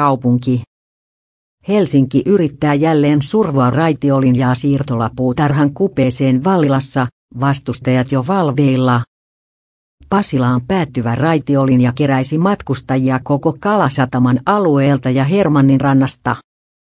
kaupunki. Helsinki yrittää jälleen survoa raitiolinjaa siirtolapuutarhan kupeeseen Vallilassa, vastustajat jo valveilla. Pasilaan päättyvä raitiolinja keräisi matkustajia koko Kalasataman alueelta ja Hermannin rannasta.